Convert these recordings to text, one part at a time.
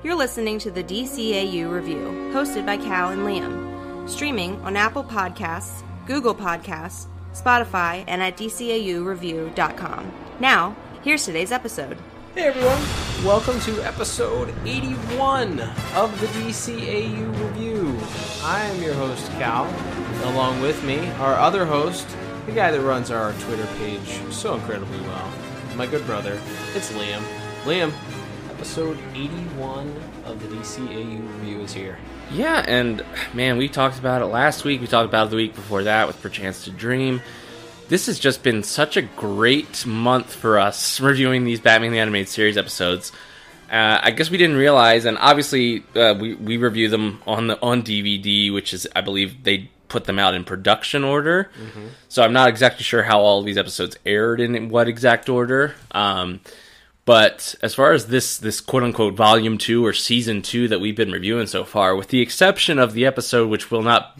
You're listening to the DCAU Review, hosted by Cal and Liam, streaming on Apple Podcasts, Google Podcasts, Spotify, and at DCAUReview.com. Now, here's today's episode. Hey everyone, welcome to episode 81 of the DCAU Review. I am your host, Cal. Along with me, our other host, the guy that runs our Twitter page so incredibly well, my good brother, it's Liam. Liam, episode 81 of the DCAU Review is here. Yeah, and man, we talked about it last week. We talked about it the week before that with Perchance to Dream. This has just been such a great month for us reviewing these Batman the Animated Series episodes. Uh, I guess we didn't realize, and obviously uh, we we review them on the on DVD, which is I believe they put them out in production order. So I'm not exactly sure how all of these episodes aired in what exact order. Um, but as far as this this quote unquote volume two or season two that we've been reviewing so far, with the exception of the episode which will not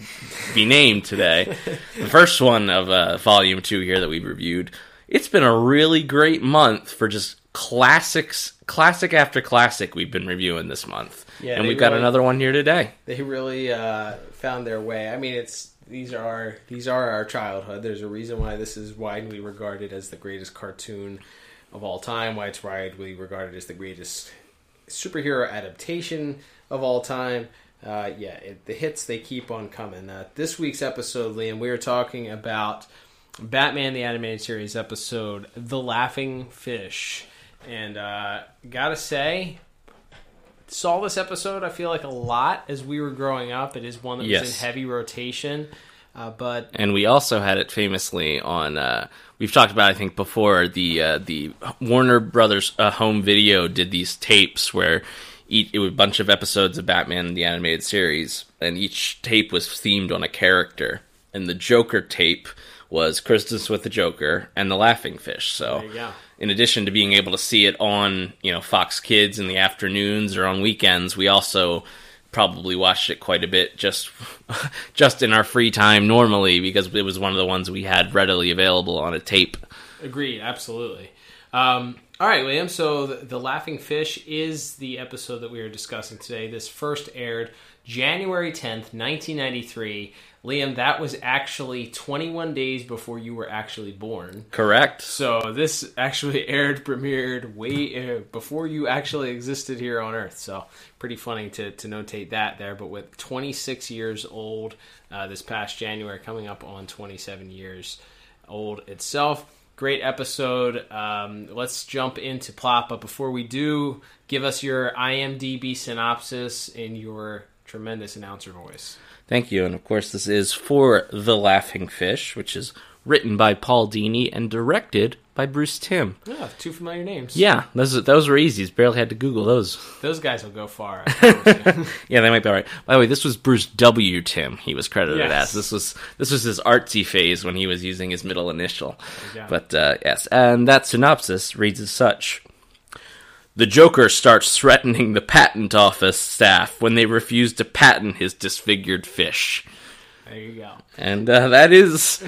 be named today, the first one of uh, volume two here that we've reviewed, it's been a really great month for just classics, classic after classic we've been reviewing this month, Yeah, and we've got really- another one here today. They really uh, found their way. I mean, it's these are these are our childhood. There's a reason why this is widely regarded as the greatest cartoon of all time. Why it's widely regarded as the greatest superhero adaptation of all time. Uh, yeah, it, the hits they keep on coming. Uh, this week's episode, Liam, we are talking about Batman the Animated Series episode, "The Laughing Fish," and uh, gotta say, saw this episode I feel like a lot as we were growing up. It is one that was in heavy rotation, uh, but and we also had it famously on. Uh, we've talked about, I think, before the uh, the Warner Brothers uh, home video did these tapes where each, it was a bunch of episodes of Batman the animated series, and each tape was themed on a character. And the Joker tape was Christmas with the Joker and the Laughing Fish. So, in addition to being able to see it on you know Fox Kids in the afternoons or on weekends, we also probably watched it quite a bit just just in our free time normally because it was one of the ones we had readily available on a tape. Agreed, absolutely. Um, all right, William. So the, the Laughing Fish is the episode that we are discussing today. This first aired January tenth, nineteen ninety three. Liam, that was actually twenty one days before you were actually born. Correct. So this actually aired, premiered way uh, before you actually existed here on Earth. So pretty funny to, to notate that there. But with 26 years old uh, this past January, coming up on 27 years old itself. Great episode. Um, let's jump into plot. But before we do, give us your IMDb synopsis in your tremendous announcer voice. Thank you. And of course, this is for The Laughing Fish, which is written by Paul Dini and directed by Bruce Timm. Yeah, two familiar names. Yeah, those those were easy. Barely had to Google those. Those guys will go far. I promise you. Yeah, they might be all right. By the way, this was Bruce W. Timm. He was credited Yes. as this was this was his artsy phase when he was using his middle initial. go. But uh, yes, and that synopsis reads as such: The Joker starts threatening the patent office staff when they refuse to patent his disfigured fish, there you go. and uh, that is.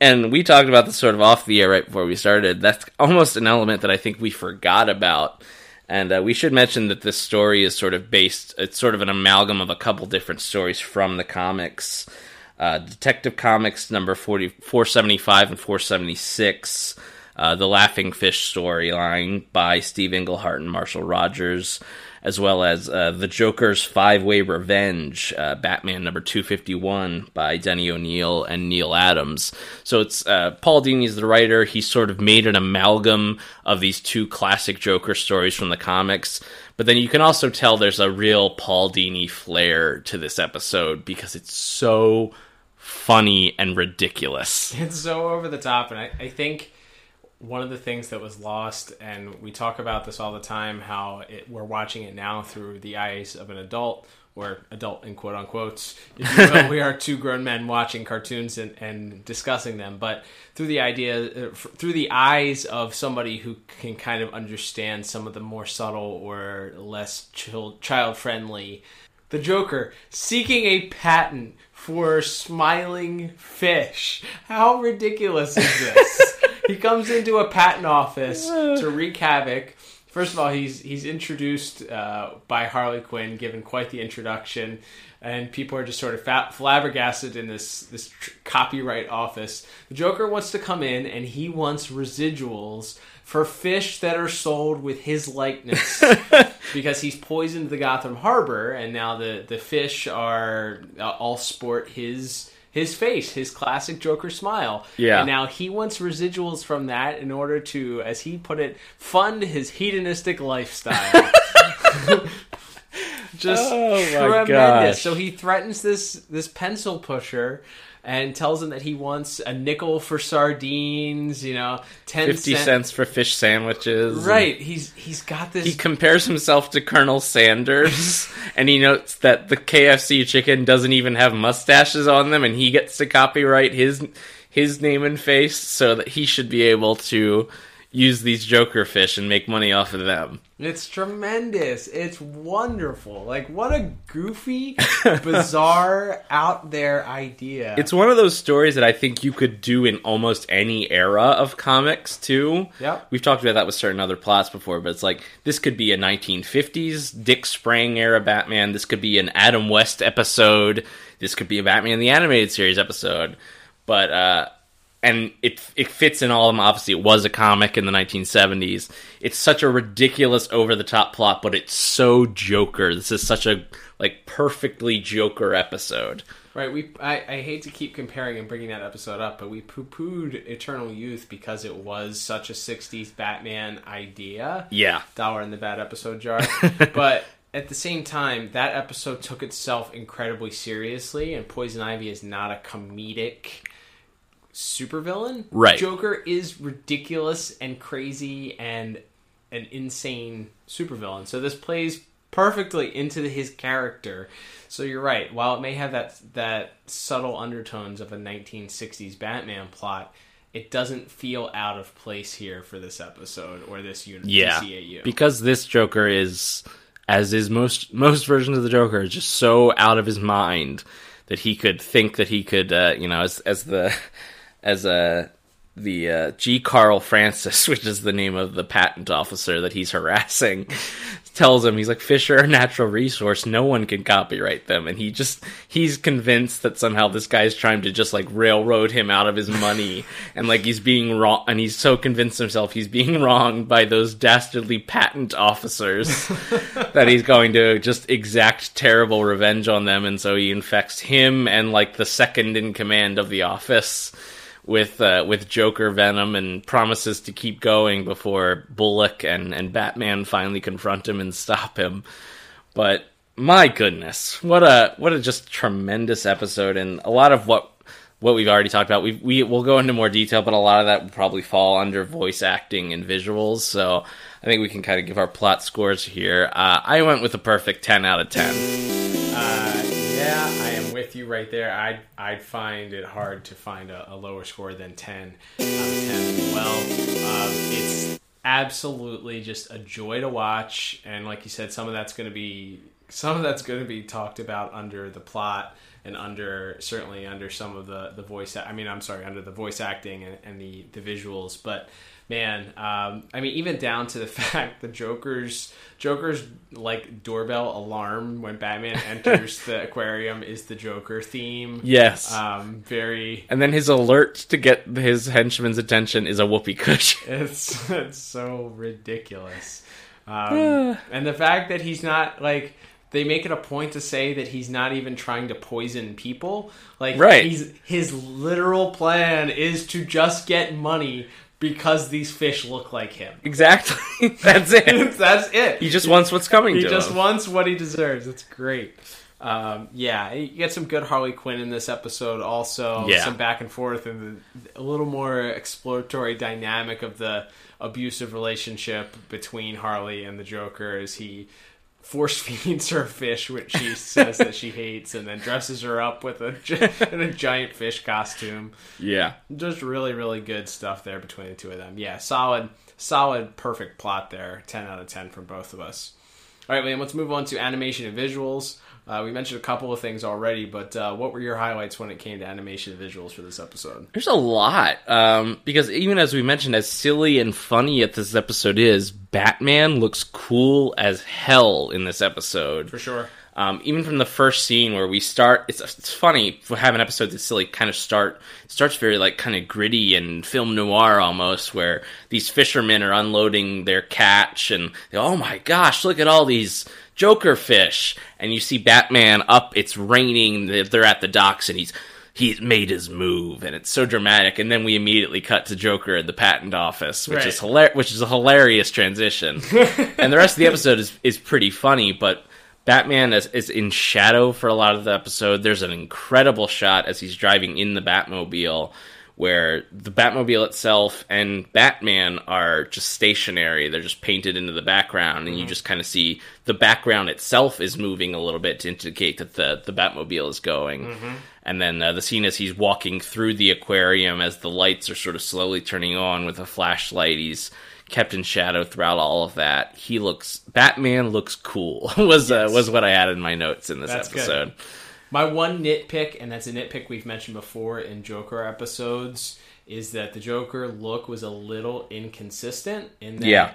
And we talked about this sort of off the air right before we started. That's almost an element that I think we forgot about. And uh, we should mention that this story is sort of based, it's sort of an amalgam of a couple different stories from the comics. Uh, Detective Comics number 40, 475 and 476. Uh, the Laughing Fish storyline by Steve Englehart and Marshall Rogers, as well as uh, The Joker's Five Way Revenge, uh, Batman number 251 by Denny O'Neil and Neal Adams. So it's uh, Paul Dini's the writer. He sort of made an amalgam of these two classic Joker stories from the comics. But then you can also tell there's a real Paul Dini flair to this episode because it's so funny and ridiculous. It's so over the top, and I, I think one of the things that was lost, and we talk about this all the time, how it, we're watching it now through the eyes of an adult or adult in quote unquotes. Will, we are two grown men watching cartoons and, and discussing them, but through the idea, uh, through the eyes of somebody who can kind of understand some of the more subtle or less child friendly. The Joker seeking a patent for smiling fish. How ridiculous is this? he comes into a patent office to wreak havoc. First of all, he's he's introduced uh, by Harley Quinn, given quite the introduction, and people are just sort of fat, flabbergasted in this this tr- copyright office. The Joker wants to come in, and he wants residuals for fish that are sold with his likeness. Because he's poisoned the Gotham Harbor, and now the the fish are uh, all sport his his face, his classic Joker smile. Yeah. And now he wants residuals from that in order to, as he put it, fund his hedonistic lifestyle. Just Oh, my tremendous. gosh. So he threatens this this pencil pusher and tells him that he wants a nickel for sardines, you know, ten 50 cent- cents for fish sandwiches. Right. He's he's got this He compares himself to Colonel Sanders, and he notes that the KFC chicken doesn't even have mustaches on them, and he gets to copyright his his name and face, so that he should be able to use these Joker fish and make money off of them. It's tremendous. It's wonderful. Like what a goofy, bizarre, out there idea. It's one of those stories that I think you could do in almost any era of comics too. Yeah. We've talked about that with certain other plots before, but it's like this could be a 1950s Dick Sprang era Batman. This could be an Adam West episode. This could be a Batman the Animated Series episode. But uh and it it fits in all of them. Obviously, it was a comic in the 1970s. It's such a ridiculous, over the top plot, but it's so Joker. This is such a like perfectly Joker episode. Right, we I, I hate to keep comparing and bringing that episode up, but we poo pooed Eternal Youth because it was such a '60s Batman idea. Yeah, dollar in the bad episode jar, but at the same time, that episode took itself incredibly seriously, and Poison Ivy is not a comedic supervillain. Right. Joker is ridiculous and crazy and an insane supervillain. So this plays perfectly into his character. So you're right. While it may have that that subtle undertones of a 1960s Batman plot, it doesn't feel out of place here for this episode or this unit yeah. DCAU. Because this Joker is, as is most most versions of the Joker, is just so out of his mind that he could think that he could, uh, you know, as as the as a the uh, G. Carl Francis, which is the name of the patent officer that he's harassing, tells him he's like fish are a natural resource. No one can copyright them, and he just he's convinced that somehow this guy's trying to just like railroad him out of his money, and like he's being wrong, and he's so convinced himself he's being wronged by those dastardly patent officers that he's going to just exact terrible revenge on them, and so he infects him and like the second in command of the office with uh, with Joker Venom and promises to keep going before Bullock and, and Batman finally confront him and stop him. But my goodness, what a what a just tremendous episode and a lot of what what we've already talked about. We we will go into more detail, but a lot of that will probably fall under voice acting and visuals. So I think we can kind of give our plot scores here. Uh, I went with a perfect ten out of ten. Uh, yeah, I with you right there. I'd I'd find it hard to find a, a lower score than ten out of ten. Well, um, it's absolutely just a joy to watch, and like you said, some of that's going to be some of that's going to be talked about under the plot and under certainly under some of the the voice. I mean, I'm sorry, under the voice acting and, and the the visuals, but man um, i mean even down to the fact the joker's joker's like doorbell alarm when batman enters the aquarium is the joker theme Yes. um, very and then his alert to get his henchman's attention is a whoopee cushion. it's it's so ridiculous um, and the fact that he's not like they make it a point to say that he's not even trying to poison people like Right. he's his literal plan is to just get money because these fish look like him Exactly. That's it. that's it He just wants what's coming he just him. wants what he deserves it's great Um, yeah, you get some good Harley Quinn in this episode. Also, Yeah. some back and forth and a little more exploratory dynamic of the abusive relationship between Harley and the Joker as he force feeds her fish, which she says that she hates, and then dresses her up with a in a giant fish costume. Yeah. Just really, really good stuff there between the two of them. Yeah, solid, solid, perfect plot there. Ten out of ten from both of us. All right, Liam, let's move on to animation and visuals. Uh, we mentioned a couple of things already, but uh, what were your highlights when it came to animation visuals for this episode? There's a lot. Um, because even as we mentioned, as silly and funny as this episode is, Batman looks cool as hell in this episode. For sure. Um, even from the first scene where we start, it's it's funny to have an episode that's silly kind of start starts very like kind of gritty and film noir almost, where these fishermen are unloading their catch and they, oh my gosh, look at all these Joker fish, and you see Batman up. It's raining. they're- at the docks, and he's he's made his move, and it's so dramatic. And then we immediately cut to Joker at the patent office, which is Right. hilar- which is a hilarious transition. and the rest of the episode is is pretty funny, but. Batman is, is in shadow for a lot of the episode. There's an incredible shot as he's driving in the Batmobile where the Batmobile itself and Batman are just stationary. They're just painted into the background, and you just kind of see the background itself is moving a little bit to indicate that the, the Batmobile is going. And then uh, the scene as he's walking through the aquarium as the lights are sort of slowly turning on with a flashlight. He's kept in shadow throughout all of that. He looks Batman looks cool was uh, was what I had in my notes in this That's good. episode. My one nitpick, and that's a nitpick we've mentioned before in Joker episodes, is that the Joker look was a little inconsistent in that Yeah.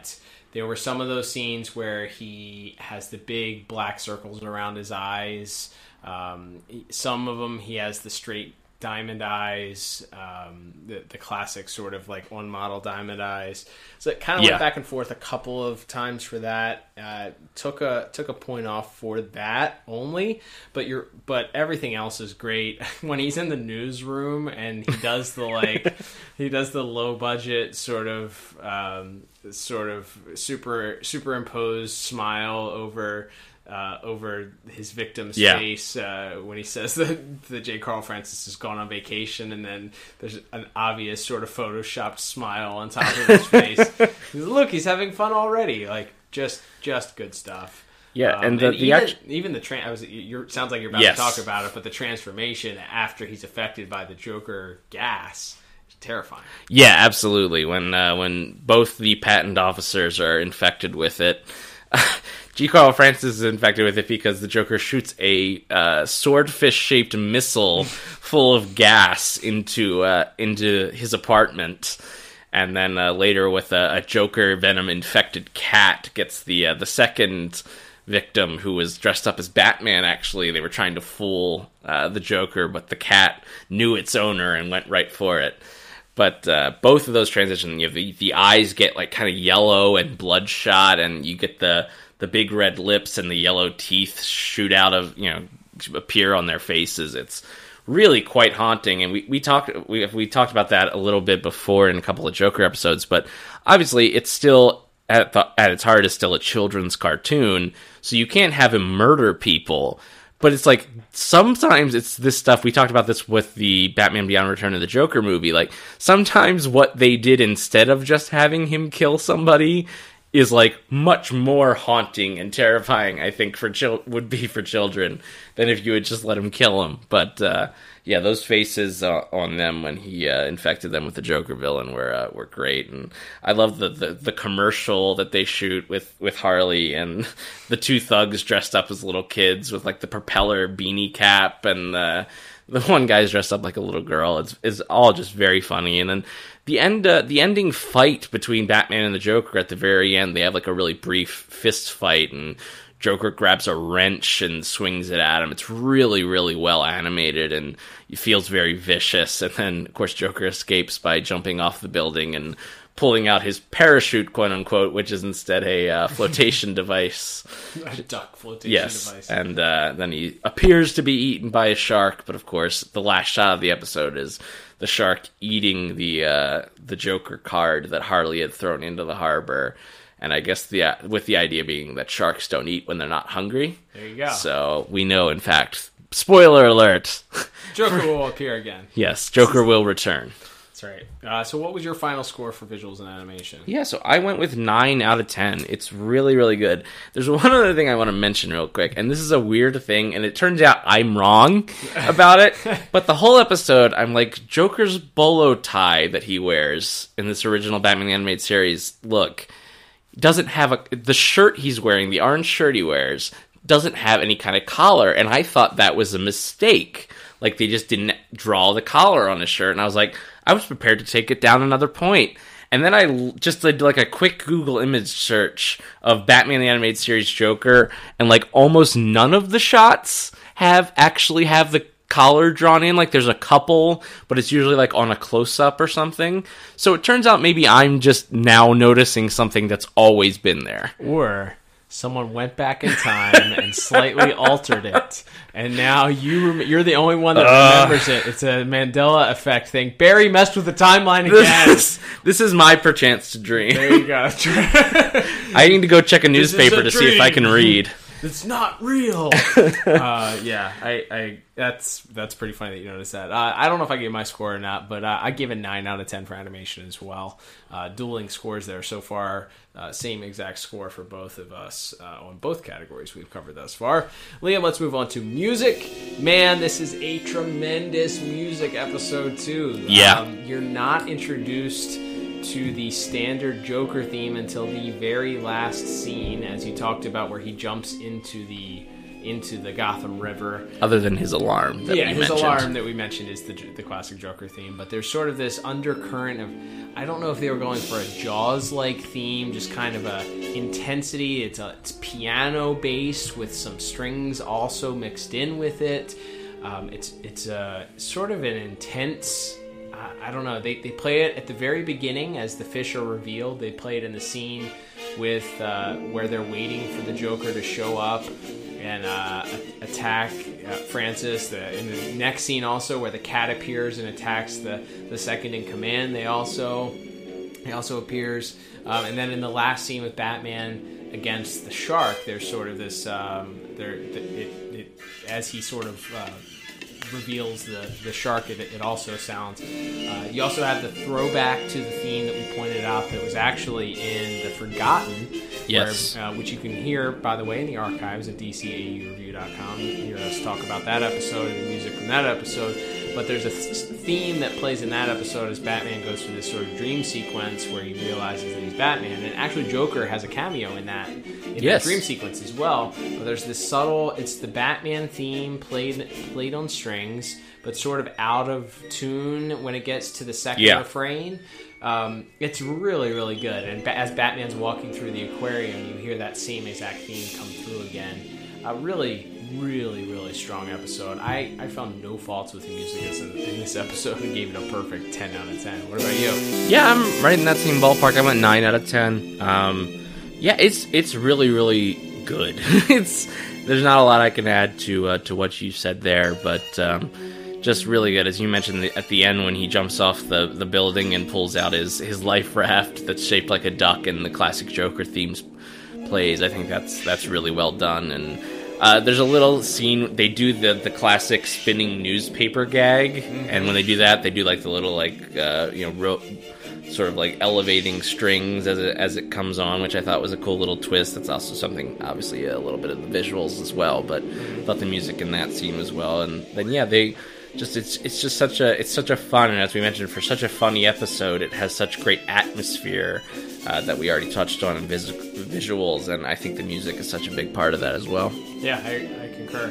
there were some of those scenes where he has the big black circles around his eyes. Um, some of them he has the straight diamond eyes, um, the, the classic sort of like on model diamond eyes. So it kind of Yeah. went back and forth a couple of times for that. Uh, took a took a point off for that only, but you're but everything else is great. when he's in the newsroom and he does the like he does the low budget sort of um, sort of super superimposed smile over uh, over his victim's Yeah. face uh, when he says that the J. Carl Francis has gone on vacation, and then there's an obvious sort of photoshopped smile on top of his face. Look, he's having fun already. Like just just good stuff. Yeah, Um, and the- the even, act- even the tran I was you're sounds like you're about Yes. to talk about it, but the transformation after he's affected by the Joker gas is terrifying. Yeah, absolutely. When uh, when both the patent officers are infected with it, G. Carl Francis is infected with it because the Joker shoots a uh, swordfish shaped missile full of gas into uh, into his apartment. And then uh, later, with a, a Joker venom infected cat, gets the uh, the second victim who was dressed up as Batman. Actually, they were trying to fool uh, the Joker, but the cat knew its owner and went right for it. But uh, both of those transitions, you know, the, the eyes get like kind of yellow and bloodshot, and you get the the big red lips and the yellow teeth shoot out of you know appear on their faces. It's really quite haunting, and we we talked we we talked about that a little bit before in a couple of Joker episodes. But obviously, it's still at the, at its heart is still a children's cartoon, so you can't have him murder people. But it's like sometimes it's this stuff. We talked about this with the Batman Beyond Return of the Joker movie. Like sometimes what they did instead of just having him kill somebody is like much more haunting and terrifying. I think for chil- would be for children than if you would just let him kill him. But uh, yeah, those faces uh, on them when he uh, infected them with the Joker villain were uh, were great, and I love the, the the commercial that they shoot with with Harley and the two thugs dressed up as little kids with like the propeller beanie cap and. The one guy's dressed up like a little girl. It's is all just very funny, and then the end, uh, the ending fight between Batman and the Joker at the very end. They have like a really brief fist fight, and Joker grabs a wrench and swings it at him. It's really, really well animated, and feels very vicious. And then, of course, Joker escapes by jumping off the building and pulling out his parachute, quote unquote, which is instead a uh, flotation device. A duck flotation Yes, device. and uh, then he appears to be eaten by a shark, but of course, the last shot of the episode is the shark eating the uh, the Joker card that Harley had thrown into the harbor, and I guess the uh, with the idea being that sharks don't eat when they're not hungry. There you go. So we know, in fact, spoiler alert. Joker will appear again. yes, Joker will return. That's right. Uh, so, what was your final score for visuals and animation? Yeah, so I went with nine out of ten. It's really, really good. There's one other thing I want to mention real quick, and this is a weird thing, and it turns out I'm wrong about it. but the whole episode, I'm like, Joker's bolo tie that he wears in this original Batman the Animated Series, look, doesn't have a the shirt he's wearing, the orange shirt he wears, doesn't have any kind of collar, and I thought that was a mistake. Like they just didn't draw the collar on his shirt, and I was like, I was prepared to take it down another point. And then I just did like a quick Google image search of Batman the Animated Series Joker, and like almost none of the shots have actually have the collar drawn in. Like there's a couple, but it's usually like on a close up or something. So it turns out maybe I'm just now noticing something that's always been there. Or someone went back in time and slightly altered it, and now you rem- you're the only one that uh. remembers it. It's a Mandela effect thing. Barry messed with the timeline again. This, this is my perchance to dream. there you go. I need to go check a newspaper a to see if I can read. It's not real. uh, yeah, I, I that's that's pretty funny that you noticed that. Uh, I don't know if I gave my score or not, but uh, I give a nine out of ten for animation as well. Uh, dueling scores there so far. Uh, same exact score for both of us uh, on both categories we've covered thus far. Liam, let's move on to music. Man, this is a tremendous music episode too. Yeah. Um, you're not introduced to the standard Joker theme until the very last scene, as you talked about, where he jumps into the into the Gotham River. Other than his alarm that yeah, his mentioned. alarm that we mentioned is the the classic Joker theme, but there's sort of this undercurrent of I don't know if they were going for a Jaws like theme, just kind of a intensity. It's a it's piano based with some strings also mixed in with it. Um, it's it's a sort of an intense. I- don't know. They, they play it at the very beginning as the fish are revealed. They play it in the scene with uh, where they're waiting for the Joker to show up and uh, attack uh, Francis. The, in the next scene, also where the cat appears and attacks the, the second in command, they also he also appears. Um, and then in the last scene with Batman against the shark, there's sort of this um, there it, it as he sort of uh, reveals the, the shark, it, it also sounds. Uh, you also have the throwback to the theme that we pointed out that was actually in The Forgotten, Yes. where, uh, which you can hear, by the way, in the archives at dcaureview.com. You can hear us talk about that episode and the music from that episode. But there's a th- theme that plays in that episode as Batman goes through this sort of dream sequence where he realizes that he's Batman. And actually, Joker has a cameo in that in Yes. that dream sequence as well. But there's this subtle. It's the Batman theme played played on strings, but sort of out of tune when it gets to the second Yeah. refrain. Um, it's really really good. And ba- as Batman's walking through the aquarium, you hear that same exact theme come through again. A really really really strong episode. I I found no faults with the music in in this episode and gave it a perfect 10 out of 10. What about you? Yeah, I'm right in that same ballpark. I went nine out of ten. Um, yeah, it's it's really really good. it's there's not a lot I can add to uh, to what you said there, but um, just really good. As you mentioned the, at the end when he jumps off the, the building and pulls out his his life raft that's shaped like a duck, and the classic Joker themes plays. I think that's that's really well done and. Uh, there's a little scene they do the the classic spinning newspaper gag, and when they do that, they do like the little like uh, you know ro- sort of like elevating strings as it as it comes on, which I thought was a cool little twist. That's also something, obviously, a little bit of the visuals as well, but I thought the music in that scene as well. And then yeah, they just it's it's just such a it's such a fun and as we mentioned for such a funny episode, it has such great atmosphere uh, that we already touched on in vis- visuals, and I think the music is such a big part of that as well. Yeah, I, I concur.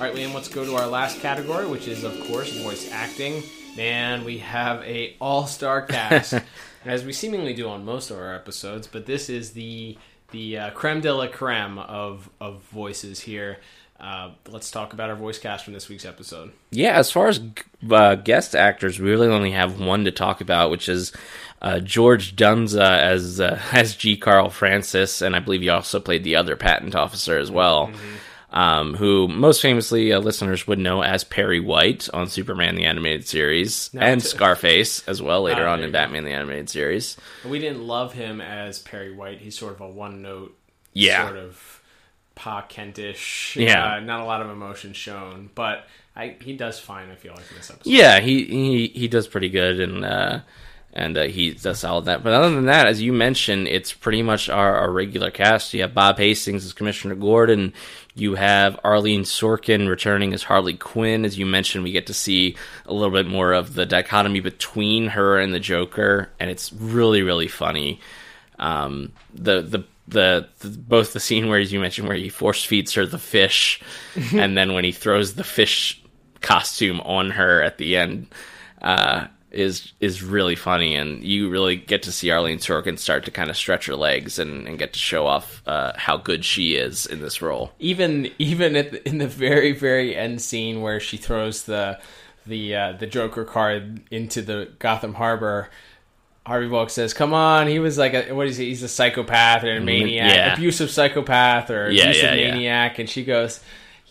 All right, Liam, let's go to our last category, which is, of course, voice acting. Man, we have a all-star cast, as we seemingly do on most of our episodes. But this is the the uh, creme de la creme of of voices here. Uh, let's talk about our voice cast from this week's episode. Yeah, as far as uh, guest actors, we really only have one to talk about, which is uh, George Dzundza as uh, as G. Carl Francis, and I believe he also played the other patent officer as well. Um, who most famously uh, listeners would know as Perry White on Superman the Animated Series and t- Scarface as well later Ah, on in you go. Batman the Animated Series. We didn't love him as Perry White. He's sort of a one note, Yeah. sort of Pa Kentish. Yeah. uh, not a lot of emotion shown, but I, he does fine. I feel like in this episode. Yeah, he he, he does pretty good and uh, and uh, he does solid that. But other than that, as you mentioned, it's pretty much our, our regular cast. You have Bob Hastings as Commissioner Gordon. You have Arlene Sorkin returning as Harley Quinn. As you mentioned, we get to see a little bit more of the dichotomy between her and the Joker, and it's really really funny. Um, the, the the the both the scene where as you mentioned where he force feeds her the fish, and then when he throws the fish costume on her at the end uh, is is really funny, and you really get to see Arlene Sorkin start to kind of stretch her legs and, and get to show off uh, how good she is in this role. even even at the, in the very very end scene where she throws the the uh, the Joker card into the Gotham Harbor. Harvey Bullock says, "Come on, he was like a what is he? He's a psychopath or a maniac, yeah. abusive psychopath or Yeah, abusive yeah. maniac." And she goes,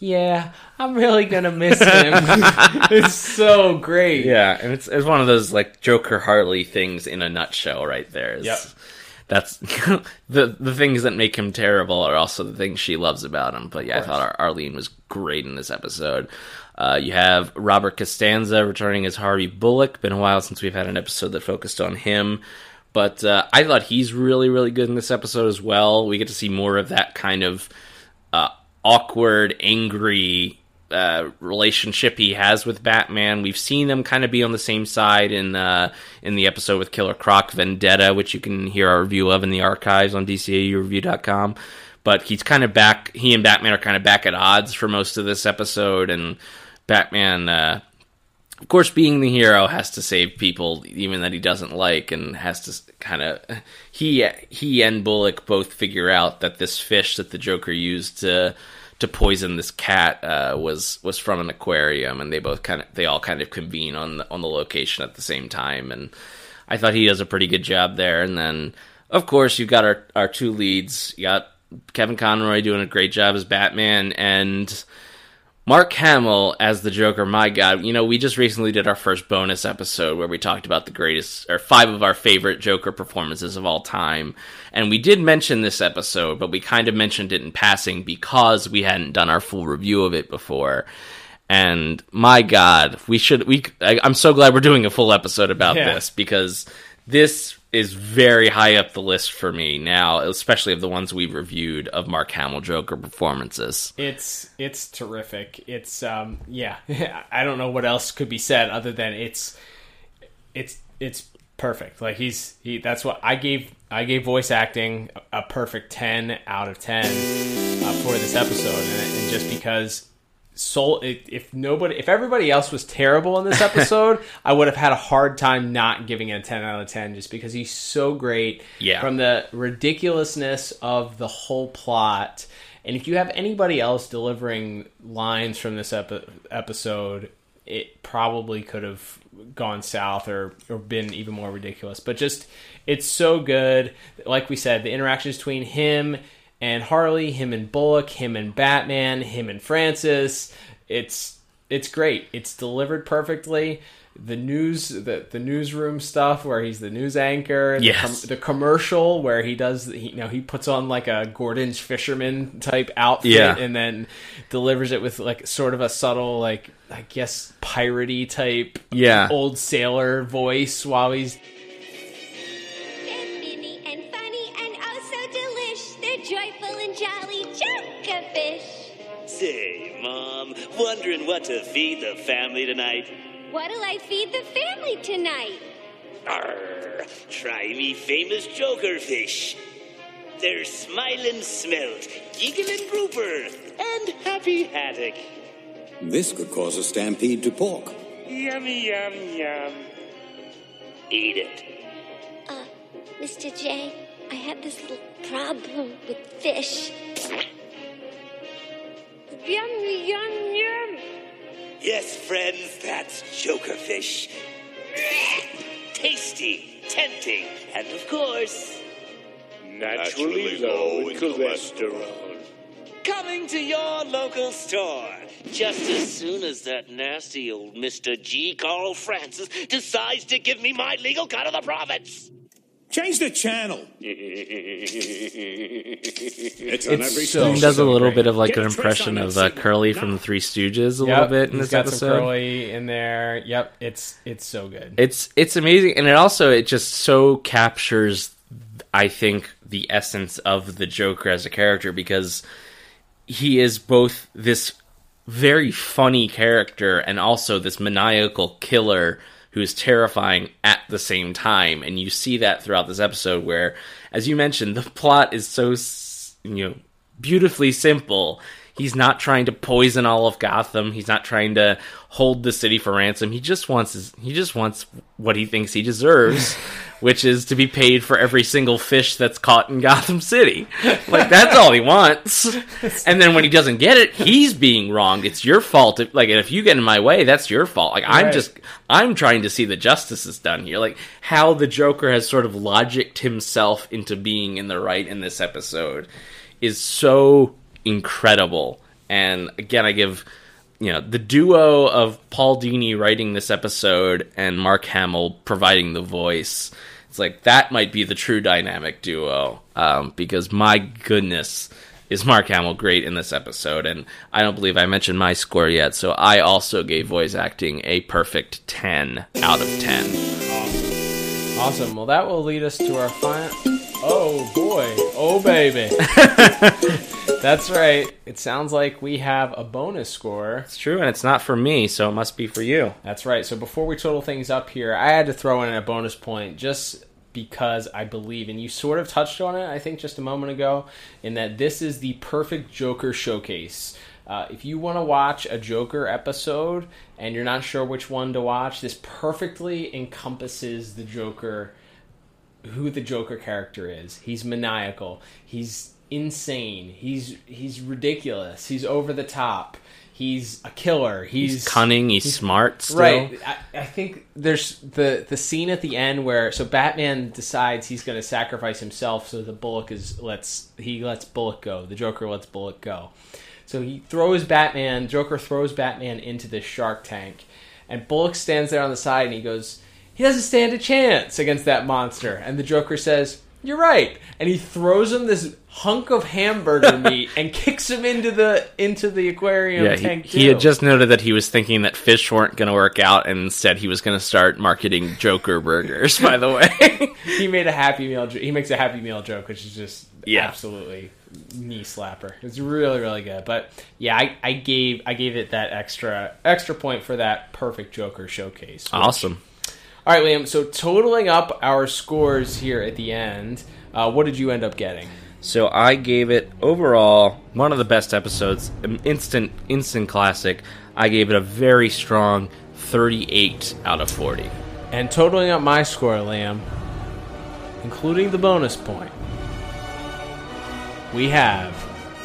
"Yeah, I'm really gonna miss him. it's so great." Yeah, and it's it's one of those like Joker Harley things in a nutshell, right there. It's- Yep. That's the the things that make him terrible are also the things she loves about him. But yeah, I thought Ar- Arlene was great in this episode. Uh, you have Robert Costanzo returning as Harvey Bullock. Been a while since we've had an episode that focused on him, but uh, I thought he's really really good in this episode as well. We get to see more of that kind of uh, awkward, angry uh, relationship he has with Batman. We've seen them kind of be on the same side in uh, in the episode with Killer Croc Vendetta, which you can hear our review of in the archives on DCAUreview.com. But he's kind of back. He and Batman are kind of back at odds for most of this episode, and Batman. Uh, of course, being the hero has to save people, even that he doesn't like, and has to kind of he he and Bullock both figure out that this fish that the Joker used to to poison this cat uh, was was from an aquarium, and they both kind of they all kind of convene on the on the location at the same time, and I thought he does a pretty good job there. And then, of course, you've got our our two leads. You got Kevin Conroy doing a great job as Batman, and Mark Hamill as the Joker, my God. You know, we just recently did our first bonus episode where we talked about the greatest, or five of our favorite Joker performances of all time. And we did mention this episode, but we kind of mentioned it in passing because we hadn't done our full review of it before. And my God, we should, we, I, I'm so glad we're doing a full episode about Yeah. this because this is very high up the list for me now, especially of the ones we've reviewed of Mark Hamill Joker performances. It's it's terrific. It's um yeah. I don't know what else could be said other than it's it's it's perfect. Like he's he that's what I gave I gave voice acting a, perfect 10 out of 10 uh, for this episode and, and just because soul if, nobody if everybody else was terrible in this episode i would have had a hard time not giving it a 10 out of 10 just because he's so great. Yeah. from the ridiculousness of the whole plot. And if you have anybody else delivering lines from this epi- episode it probably could have gone south or, or been even more ridiculous. But just it's so good. Like we said the interactions between him and Harley, him and Bullock, him and Batman, him and Francis. It's it's great. It's delivered perfectly. The news, the the newsroom stuff where he's the news anchor. The, Yes. the commercial where he does, he, you know, he puts on like a Gorton's fisherman type outfit Yeah. and then delivers it with like sort of a subtle, like I guess piratey type, Yeah. old sailor voice while he's Say, Mom, wondering what to feed the family tonight? What'll I feed the family tonight? Arr, try me famous joker fish. They're smiling smelt, giggling grouper, and happy haddock. This could cause a stampede to pork. Yum, yum, yum. Eat it. Uh, Mr. J, I have this little problem with fish. Yum, yum, yum. Yes, friends, that's joker fish. Tasty, tempting, and of course, naturally low in cholesterol. coming to your local store. Just as soon as that nasty old Mr. G. Carl Francis decides to give me my legal cut of the profits. Change the channel. it's on It's every so- He does a little great. bit of like Get an impression of uh. Curly Now. from the Three Stooges a Yep, little bit in he's this got episode. some curly in there. Yep, it's it's so good. it's it's amazing and it also it just so captures i think the essence of the joker as a character because he is both this very funny character and also this maniacal killer who is terrifying at the same time. And you see that throughout this episode where as you mentioned the plot is so you know beautifully simple. He's not trying to poison all of gotham. He's not trying to hold the city for ransom. He just wants his, he just wants what he thinks he deserves which is to be paid for every single fish that's caught in Gotham City. Like that's all he wants. And then when he doesn't get it, he's being wronged. It's your fault. If, like if you get in my way, that's your fault. Like I'm Right. just I'm trying to see the justice is done here. Like how the Joker has sort of logicked himself into being in the right in this episode is so incredible. And again, I give you know the duo of Paul Dini writing this episode and Mark Hamill providing the voice. It's like that might be the true dynamic duo um, because my goodness is Mark Hamill great in this episode, and I don't believe I mentioned my score yet. So I also gave voice acting a perfect ten out of ten. Awesome. Well, that will lead us to our final. Oh boy. Oh baby. That's right. It sounds like we have a bonus score. It's true, and it's not for me, so it must be for you. That's right. So before we total things up here, I had to throw in a bonus point just because I believe, and you sort of touched on it, I think, just a moment ago, in that this is the perfect Joker showcase. Uh, if you want to watch a Joker episode and you're not sure which one to watch, this perfectly encompasses the Joker who the Joker character is. He's maniacal. He's insane. He's he's ridiculous. He's over the top. He's a killer. He's, He's cunning. He's, smart. Still. Right. I, I think there's the the scene at the end where so Batman decides he's going to sacrifice himself so the Bullock is lets he lets Bullock go. The Joker lets Bullock go. So he throws Batman. Joker throws Batman into this shark tank, and Bullock stands there on the side and he goes, "He doesn't stand a chance against that monster." And the Joker says. You're right, and he throws him this hunk of hamburger meat and kicks him into the into the aquarium Yeah, he, tank. he had just noted that he was thinking that fish weren't going to work out, and instead he was going to start marketing Joker burgers. By the way, he made a happy meal. He makes a happy meal joke, which is just Yeah. absolutely knee slapper. It's really really good. But yeah, I, I gave I gave it that extra extra point for that perfect Joker showcase. awesome. All right, Liam. So totaling up our scores here at the end, uh, what did you end up getting? So I gave it overall one of the best episodes, an instant instant classic. I gave it a very strong 38 out of 40. And totaling up my score, Liam, including the bonus point, we have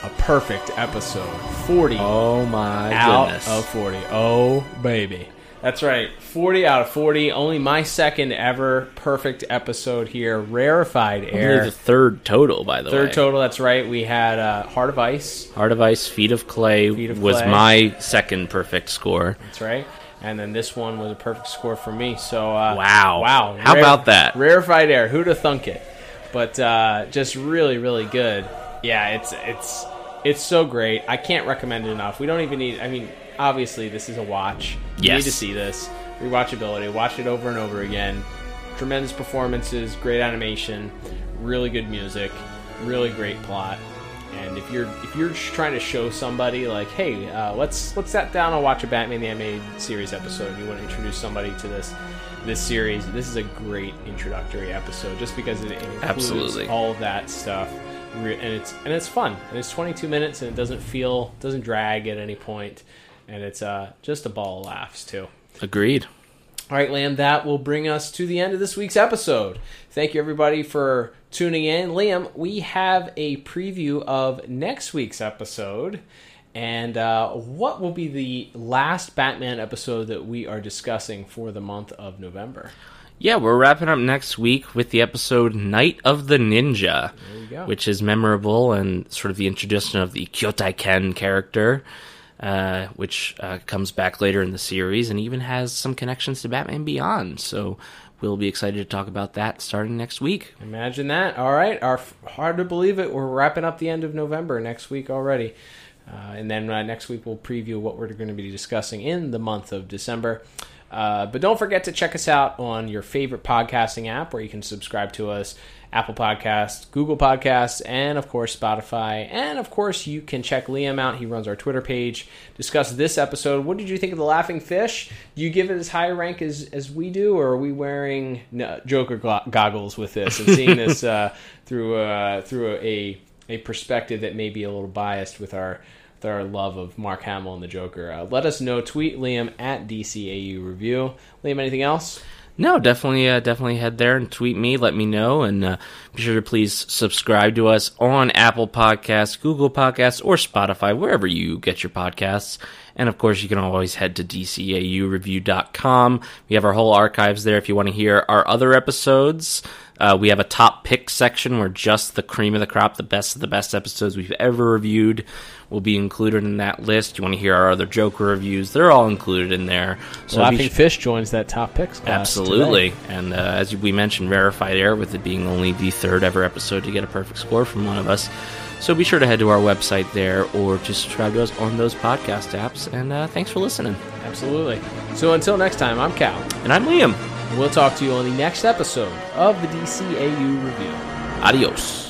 a perfect episode. Forty. Oh my out goodness. of 40. Oh, baby. That's right. 40 out of 40. Only my second ever perfect episode here. Rarefied air. the third total, by the way. Third total. That's right. We had uh, Heart of Ice. Heart of Ice, Feet of Clay Feet of was Clay. my second perfect score. That's right. And then this one was a perfect score for me. So uh, Wow. wow. How about that? Rarefied air. Who'd have thunk it? But uh, just really, really good. Yeah, it's it's it's so great. I can't recommend it enough. We don't even need. I mean, obviously, this is a watch. You Yes. need to see this. Rewatchability. Watch it over and over again. Tremendous performances, great animation, really good music, really great plot. And if you're if you're just trying to show somebody like, hey, uh, let's let's sit down and watch a Batman the Animated Series episode, and you want to introduce somebody to this this series, this is a great introductory episode, just because it includes Absolutely. all of that stuff, and it's and it's fun, and it's 22 minutes, and it doesn't feel doesn't drag at any point, and it's uh, just a ball of laughs too. Agreed. All right, Liam, that will bring us to the end of this week's episode. Thank you, everybody, for tuning in. Liam, we have a preview of next week's episode. And uh, what will be the last Batman episode that we are discussing for the month of November? Yeah, we're wrapping up next week with the episode Night of the Ninja, which is memorable and sort of the introduction of the Kyodai Ken character, uh, which uh, comes back later in the series and even has some connections to Batman Beyond. So we'll be excited to talk about that starting next week. Imagine that. All right. Our hard to believe it. We're wrapping up the end of November next week already. Uh, and then uh, next week we'll preview what we're going to be discussing in the month of December. Uh, but don't forget to check us out on your favorite podcasting app where you can subscribe to us Apple Podcasts, Google Podcasts, and of course Spotify. And of course, you can check Liam out. He runs our Twitter page. Discuss this episode. What did you think of the Laughing Fish? Do you give it as high a rank as, as we do, or are we wearing no, Joker goggles with this and seeing this uh, through uh, through a a perspective that may be a little biased with our with our love of Mark Hamill and the Joker. Uh, let us know. Tweet Liam at DCAU Review. Liam, anything else? No, definitely, uh, definitely head there and tweet me. Let me know, and uh, be sure to please subscribe to us on Apple Podcasts, Google Podcasts, or Spotify, wherever you get your podcasts. And of course, you can always head to dcaureview.com. We have our whole archives there if you want to hear our other episodes. Uh, we have a top pick section where just the cream of the crop, the best of the best episodes we've ever reviewed, will be included in that list. You want to hear our other Joker reviews? They're all included in there. So Laughing be sh- Fish joins that top picks. Absolutely. today. And uh, as we mentioned, rarefied air with it being only the third ever episode to get a perfect score from one of us. So be sure to head to our website there or to subscribe to us on those podcast apps. And uh, thanks for listening. Absolutely. So until next time, I'm Cal. And I'm Liam. We'll talk to you on the next episode of the DCAU Review. Adios.